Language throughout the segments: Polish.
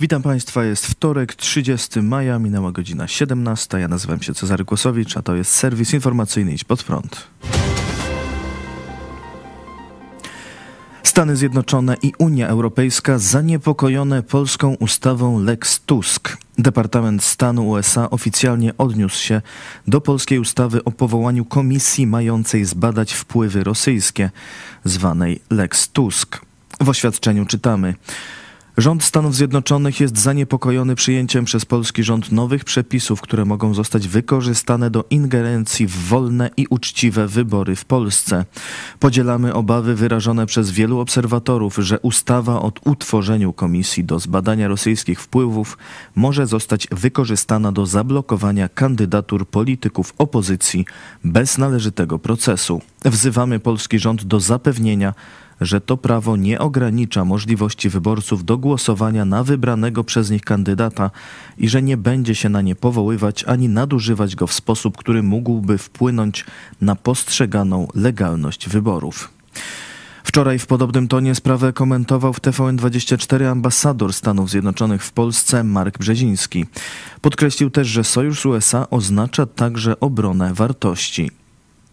Witam Państwa, jest wtorek, 30 maja, minęła godzina 17. Ja nazywam się Cezary Kłosowicz, a to jest serwis informacyjny Idź Pod Prąd. Stany Zjednoczone i Unia Europejska zaniepokojone polską ustawą Lex Tusk. Departament Stanu USA oficjalnie odniósł się do polskiej ustawy o powołaniu komisji mającej zbadać wpływy rosyjskie, zwanej Lex Tusk. W oświadczeniu czytamy. Rząd Stanów Zjednoczonych jest zaniepokojony przyjęciem przez polski rząd nowych przepisów, które mogą zostać wykorzystane do ingerencji w wolne i uczciwe wybory w Polsce. Podzielamy obawy wyrażone przez wielu obserwatorów, że ustawa o utworzeniu komisji do zbadania rosyjskich wpływów może zostać wykorzystana do zablokowania kandydatur polityków opozycji bez należytego procesu. Wzywamy polski rząd do zapewnienia, że to prawo nie ogranicza możliwości wyborców do głosowania na wybranego przez nich kandydata i że nie będzie się na nie powoływać ani nadużywać go w sposób, który mógłby wpłynąć na postrzeganą legalność wyborów. Wczoraj w podobnym tonie sprawę komentował w TVN24 ambasador Stanów Zjednoczonych w Polsce Mark Brzeziński. Podkreślił też, że sojusz USA oznacza także obronę wartości.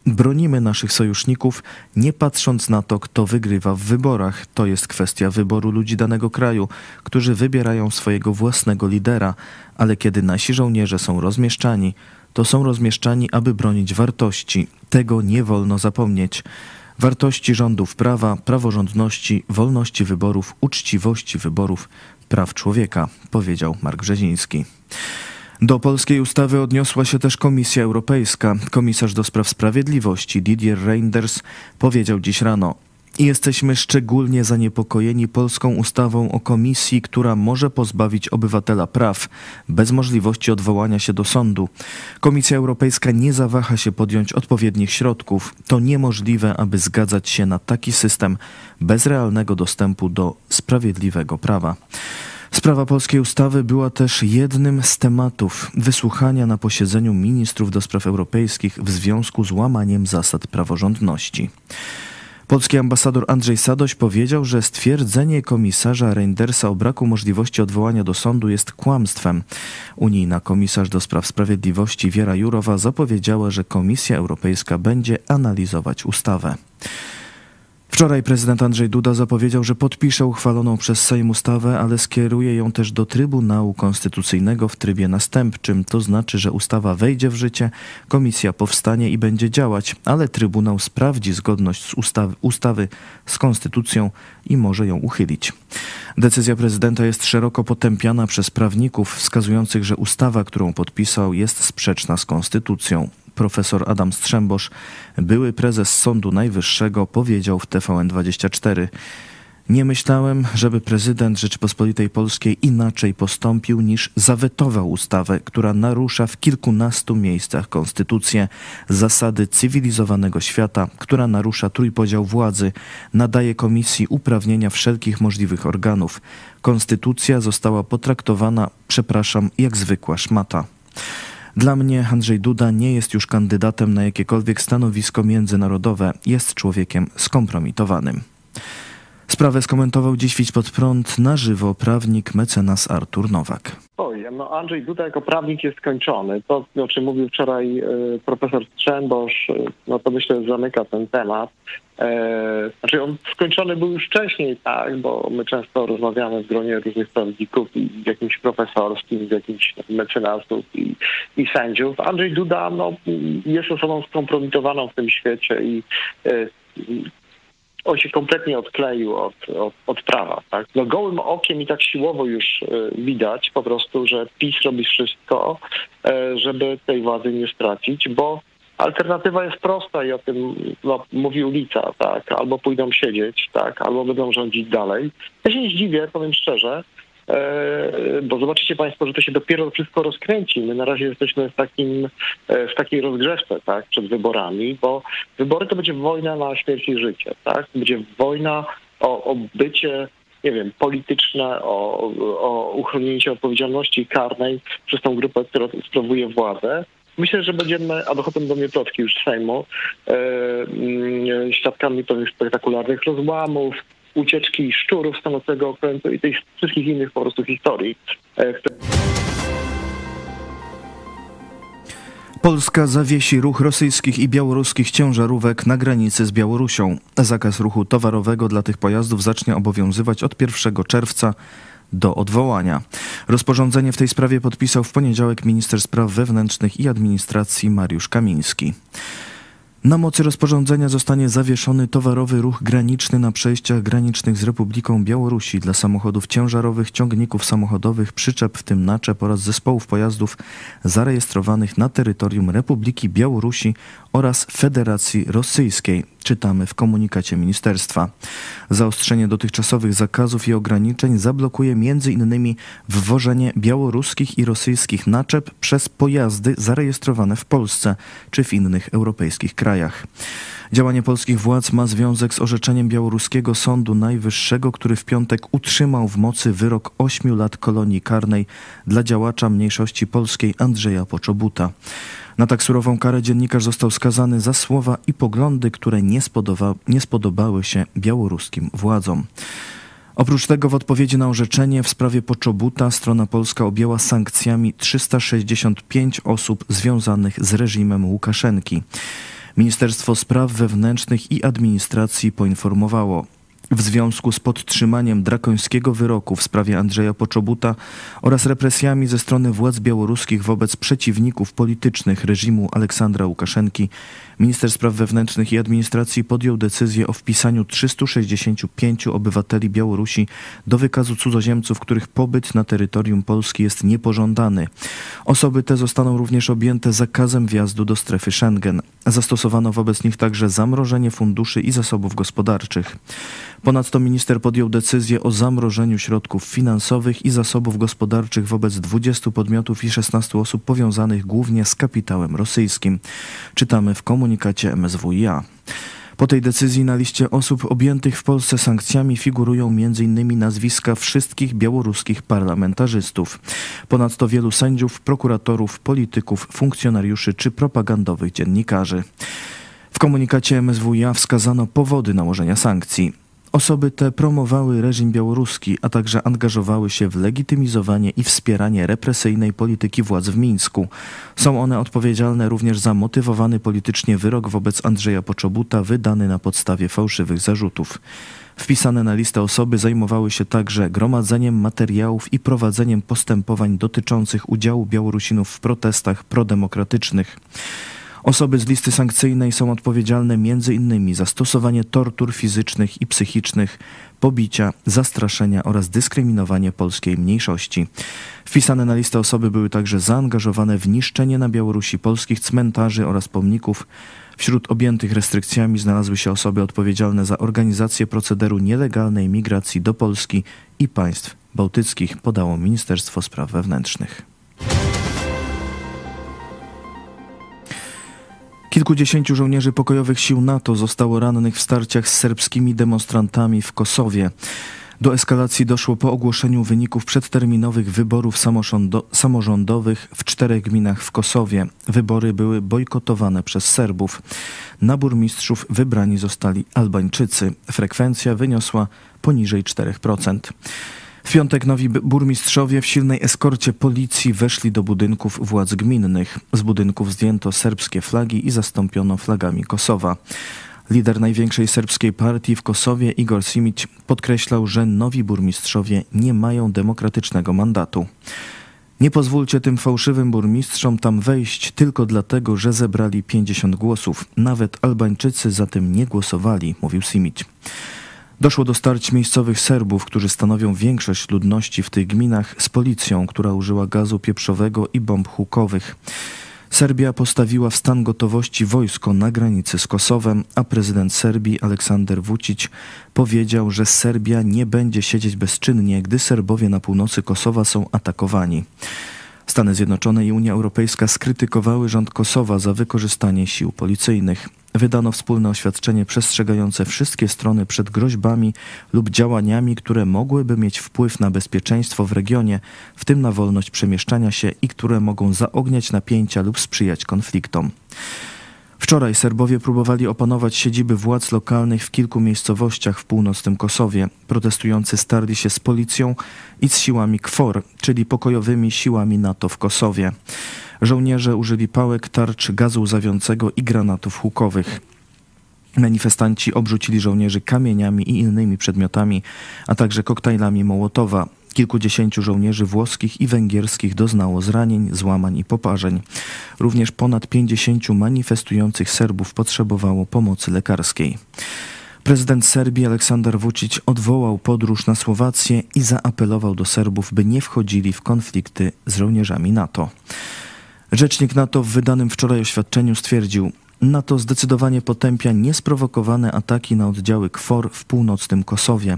Bronimy naszych sojuszników, nie patrząc na to, kto wygrywa w wyborach. To jest kwestia wyboru ludzi danego kraju, którzy wybierają swojego własnego lidera, ale kiedy nasi żołnierze są rozmieszczani, to są rozmieszczani, aby bronić wartości. Tego nie wolno zapomnieć. Wartości rządów prawa, praworządności, wolności wyborów, uczciwości wyborów, praw człowieka, powiedział Mark Brzeziński. Do polskiej ustawy odniosła się też Komisja Europejska. Komisarz do spraw sprawiedliwości Didier Reinders powiedział dziś rano: Jesteśmy szczególnie zaniepokojeni polską ustawą o komisji, która może pozbawić obywatela praw bez możliwości odwołania się do sądu. Komisja Europejska nie zawaha się podjąć odpowiednich środków. To niemożliwe, aby zgadzać się na taki system bez realnego dostępu do sprawiedliwego prawa. Sprawa polskiej ustawy była też jednym z tematów wysłuchania na posiedzeniu ministrów do spraw europejskich w związku z łamaniem zasad praworządności. Polski ambasador Andrzej Sadoś powiedział, że stwierdzenie komisarza Reindersa o braku możliwości odwołania do sądu jest kłamstwem. Unijna komisarz do spraw sprawiedliwości Wiera Jurowa zapowiedziała, że Komisja Europejska będzie analizować ustawę. Wczoraj prezydent Andrzej Duda zapowiedział, że podpisze uchwaloną przez Sejm ustawę, ale skieruje ją też do Trybunału Konstytucyjnego w trybie następczym. To znaczy, że ustawa wejdzie w życie, komisja powstanie i będzie działać, ale Trybunał sprawdzi zgodność z ustawy, ustawy z Konstytucją i może ją uchylić. Decyzja prezydenta jest szeroko potępiana przez prawników, wskazujących, że ustawa, którą podpisał, jest sprzeczna z Konstytucją profesor Adam Strzembosz, były prezes Sądu Najwyższego, powiedział w TVN24. Nie myślałem, żeby prezydent Rzeczypospolitej Polskiej inaczej postąpił niż zawetował ustawę, która narusza w kilkunastu miejscach konstytucję, zasady cywilizowanego świata, która narusza trójpodział władzy, nadaje komisji uprawnienia wszelkich możliwych organów. Konstytucja została potraktowana, przepraszam, jak zwykła szmata. Dla mnie Andrzej Duda nie jest już kandydatem na jakiekolwiek stanowisko międzynarodowe, jest człowiekiem skompromitowanym. Sprawę skomentował dziś Widź pod prąd na żywo prawnik mecenas Artur Nowak. No Andrzej Duda jako prawnik jest skończony. To, o czym mówił wczoraj y, profesor Strzembosz, y, no to myślę, że zamyka ten temat. E, znaczy on skończony był już wcześniej, tak, bo my często rozmawiamy w gronie różnych prawników i jakimś profesorskim, w jakimś mecenasów i, i sędziów. Andrzej Duda no, jest osobą skompromitowaną w tym świecie i on się kompletnie odkleił od, od, od, prawa. Tak? No gołym okiem i tak siłowo już y, widać po prostu, że PiS robi wszystko, y, żeby tej władzy nie stracić, bo alternatywa jest prosta i o tym no, mówi ulica, tak? Albo pójdą siedzieć, tak? Albo będą rządzić dalej. Ja się nie zdziwię, powiem szczerze, E, bo zobaczycie Państwo, że to się dopiero wszystko rozkręci. My na razie jesteśmy w, takim, e, w takiej rozgrzewce tak, przed wyborami, bo wybory to będzie wojna na śmierć i życie. Tak? Będzie wojna o, o bycie nie wiem, polityczne, o, o odpowiedzialności karnej przez tą grupę, która sprawuje władzę. Myślę, że będziemy, a dochodzą do mnie plotki już z Sejmu, e, świadkami pewnych spektakularnych rozłamów, ucieczki szczurów stanącego okrętu i tych wszystkich innych po prostu historii. Polska zawiesi ruch rosyjskich i białoruskich ciężarówek na granicy z Białorusią. Zakaz ruchu towarowego dla tych pojazdów zacznie obowiązywać od 1 czerwca do odwołania. Rozporządzenie w tej sprawie podpisał w poniedziałek minister spraw wewnętrznych i administracji Mariusz Kamiński. Na mocy rozporządzenia zostanie zawieszony towarowy ruch graniczny na przejściach granicznych z Republiką Białorusi dla samochodów ciężarowych, ciągników samochodowych, przyczep, w tym naczep oraz zespołów pojazdów zarejestrowanych na terytorium Republiki Białorusi oraz Federacji Rosyjskiej czytamy w komunikacie ministerstwa. Zaostrzenie dotychczasowych zakazów i ograniczeń zablokuje m.in. wwożenie białoruskich i rosyjskich naczep przez pojazdy zarejestrowane w Polsce czy w innych europejskich krajach. Działanie polskich władz ma związek z orzeczeniem białoruskiego Sądu Najwyższego, który w piątek utrzymał w mocy wyrok ośmiu lat kolonii karnej dla działacza mniejszości polskiej Andrzeja Poczobuta. Na tak surową karę dziennikarz został skazany za słowa i poglądy, które nie, spodoba, nie spodobały się białoruskim władzom. Oprócz tego w odpowiedzi na orzeczenie w sprawie Poczobuta strona polska objęła sankcjami 365 osób związanych z reżimem Łukaszenki. Ministerstwo Spraw Wewnętrznych i Administracji poinformowało, w związku z podtrzymaniem drakońskiego wyroku w sprawie Andrzeja Poczobuta oraz represjami ze strony władz białoruskich wobec przeciwników politycznych reżimu Aleksandra Łukaszenki, minister spraw wewnętrznych i administracji podjął decyzję o wpisaniu 365 obywateli Białorusi do wykazu cudzoziemców, których pobyt na terytorium Polski jest niepożądany. Osoby te zostaną również objęte zakazem wjazdu do strefy Schengen. Zastosowano wobec nich także zamrożenie funduszy i zasobów gospodarczych. Ponadto minister podjął decyzję o zamrożeniu środków finansowych i zasobów gospodarczych wobec 20 podmiotów i 16 osób powiązanych głównie z kapitałem rosyjskim. Czytamy w komunikacie MSWiA. Po tej decyzji na liście osób objętych w Polsce sankcjami figurują m.in. nazwiska wszystkich białoruskich parlamentarzystów. Ponadto wielu sędziów, prokuratorów, polityków, funkcjonariuszy czy propagandowych dziennikarzy. W komunikacie MSWiA wskazano powody nałożenia sankcji. Osoby te promowały reżim białoruski, a także angażowały się w legitymizowanie i wspieranie represyjnej polityki władz w Mińsku. Są one odpowiedzialne również za motywowany politycznie wyrok wobec Andrzeja Poczobuta wydany na podstawie fałszywych zarzutów. Wpisane na listę osoby zajmowały się także gromadzeniem materiałów i prowadzeniem postępowań dotyczących udziału Białorusinów w protestach prodemokratycznych. Osoby z listy sankcyjnej są odpowiedzialne m.in. za stosowanie tortur fizycznych i psychicznych, pobicia, zastraszenia oraz dyskryminowanie polskiej mniejszości. Wpisane na listę osoby były także zaangażowane w niszczenie na Białorusi polskich cmentarzy oraz pomników. Wśród objętych restrykcjami znalazły się osoby odpowiedzialne za organizację procederu nielegalnej migracji do Polski i państw bałtyckich, podało Ministerstwo Spraw Wewnętrznych. Kilkudziesięciu żołnierzy pokojowych sił NATO zostało rannych w starciach z serbskimi demonstrantami w Kosowie. Do eskalacji doszło po ogłoszeniu wyników przedterminowych wyborów samorządowych w czterech gminach w Kosowie. Wybory były bojkotowane przez Serbów. Na burmistrzów wybrani zostali Albańczycy. Frekwencja wyniosła poniżej 4%. W piątek nowi burmistrzowie w silnej eskorcie policji weszli do budynków władz gminnych. Z budynków zdjęto serbskie flagi i zastąpiono flagami Kosowa. Lider największej serbskiej partii w Kosowie, Igor Simic, podkreślał, że nowi burmistrzowie nie mają demokratycznego mandatu. Nie pozwólcie tym fałszywym burmistrzom tam wejść tylko dlatego, że zebrali 50 głosów. Nawet Albańczycy za tym nie głosowali, mówił Simic. Doszło do starć miejscowych Serbów, którzy stanowią większość ludności w tych gminach, z policją, która użyła gazu pieprzowego i bomb hukowych. Serbia postawiła w stan gotowości wojsko na granicy z Kosowem, a prezydent Serbii Aleksander Vucic powiedział, że Serbia nie będzie siedzieć bezczynnie, gdy Serbowie na północy Kosowa są atakowani. Stany Zjednoczone i Unia Europejska skrytykowały rząd Kosowa za wykorzystanie sił policyjnych. Wydano wspólne oświadczenie przestrzegające wszystkie strony przed groźbami lub działaniami, które mogłyby mieć wpływ na bezpieczeństwo w regionie, w tym na wolność przemieszczania się i które mogą zaogniać napięcia lub sprzyjać konfliktom. Wczoraj Serbowie próbowali opanować siedziby władz lokalnych w kilku miejscowościach w północnym Kosowie. Protestujący starli się z policją i z siłami KFOR, czyli pokojowymi siłami NATO w Kosowie. Żołnierze użyli pałek, tarcz, gazu łzawiącego i granatów hukowych. Manifestanci obrzucili żołnierzy kamieniami i innymi przedmiotami, a także koktajlami Mołotowa. Kilkudziesięciu żołnierzy włoskich i węgierskich doznało zranień, złamań i poparzeń. Również ponad pięćdziesięciu manifestujących Serbów potrzebowało pomocy lekarskiej. Prezydent Serbii Aleksander Vucic odwołał podróż na Słowację i zaapelował do Serbów, by nie wchodzili w konflikty z żołnierzami NATO. Rzecznik NATO w wydanym wczoraj oświadczeniu stwierdził, NATO zdecydowanie potępia niesprowokowane ataki na oddziały KFOR w północnym Kosowie,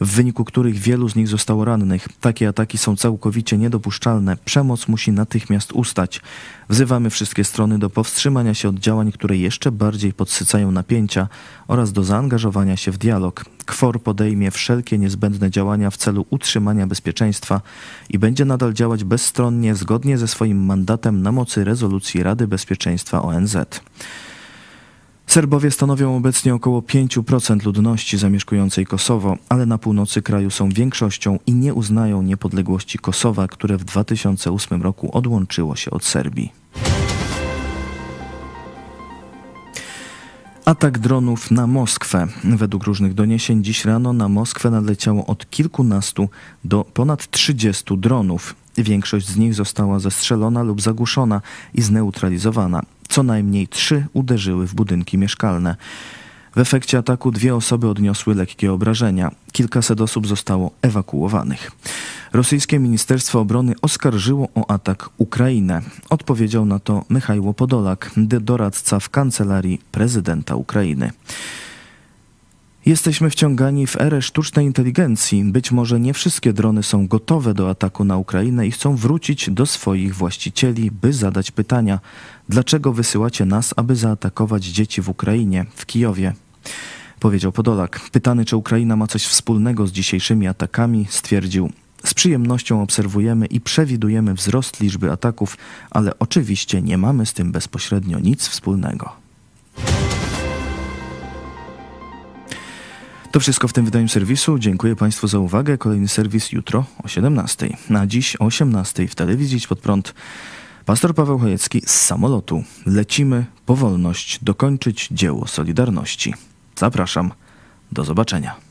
w wyniku których wielu z nich zostało rannych. Takie ataki są całkowicie niedopuszczalne. Przemoc musi natychmiast ustać. Wzywamy wszystkie strony do powstrzymania się od działań, które jeszcze bardziej podsycają napięcia oraz do zaangażowania się w dialog. KFOR podejmie wszelkie niezbędne działania w celu utrzymania bezpieczeństwa i będzie nadal działać bezstronnie zgodnie ze swoim mandatem na mocy rezolucji Rady Bezpieczeństwa ONZ. Serbowie stanowią obecnie około 5% ludności zamieszkującej Kosowo, ale na północy kraju są większością i nie uznają niepodległości Kosowa, które w 2008 roku odłączyło się od Serbii. Atak dronów na Moskwę. Według różnych doniesień dziś rano na Moskwę nadleciało od kilkunastu do ponad 30 dronów. Większość z nich została zestrzelona lub zagłuszona i zneutralizowana. Co najmniej trzy uderzyły w budynki mieszkalne. W efekcie ataku dwie osoby odniosły lekkie obrażenia. Kilkaset osób zostało ewakuowanych. Rosyjskie Ministerstwo Obrony oskarżyło o atak Ukrainę. Odpowiedział na to Michajło Podolak, doradca w kancelarii prezydenta Ukrainy. Jesteśmy wciągani w erę sztucznej inteligencji. Być może nie wszystkie drony są gotowe do ataku na Ukrainę i chcą wrócić do swoich właścicieli, by zadać pytania: dlaczego wysyłacie nas, aby zaatakować dzieci w Ukrainie, w Kijowie? Powiedział Podolak. Pytany, czy Ukraina ma coś wspólnego z dzisiejszymi atakami, stwierdził: z przyjemnością obserwujemy i przewidujemy wzrost liczby ataków, ale oczywiście nie mamy z tym bezpośrednio nic wspólnego. To wszystko w tym wydaniu serwisu. Dziękuję Państwu za uwagę. Kolejny serwis jutro o 17. Na dziś o 18 w telewizji pod prąd. Pastor Paweł Chojecki z samolotu. Lecimy po wolność dokończyć dzieło Solidarności. Zapraszam. Do zobaczenia.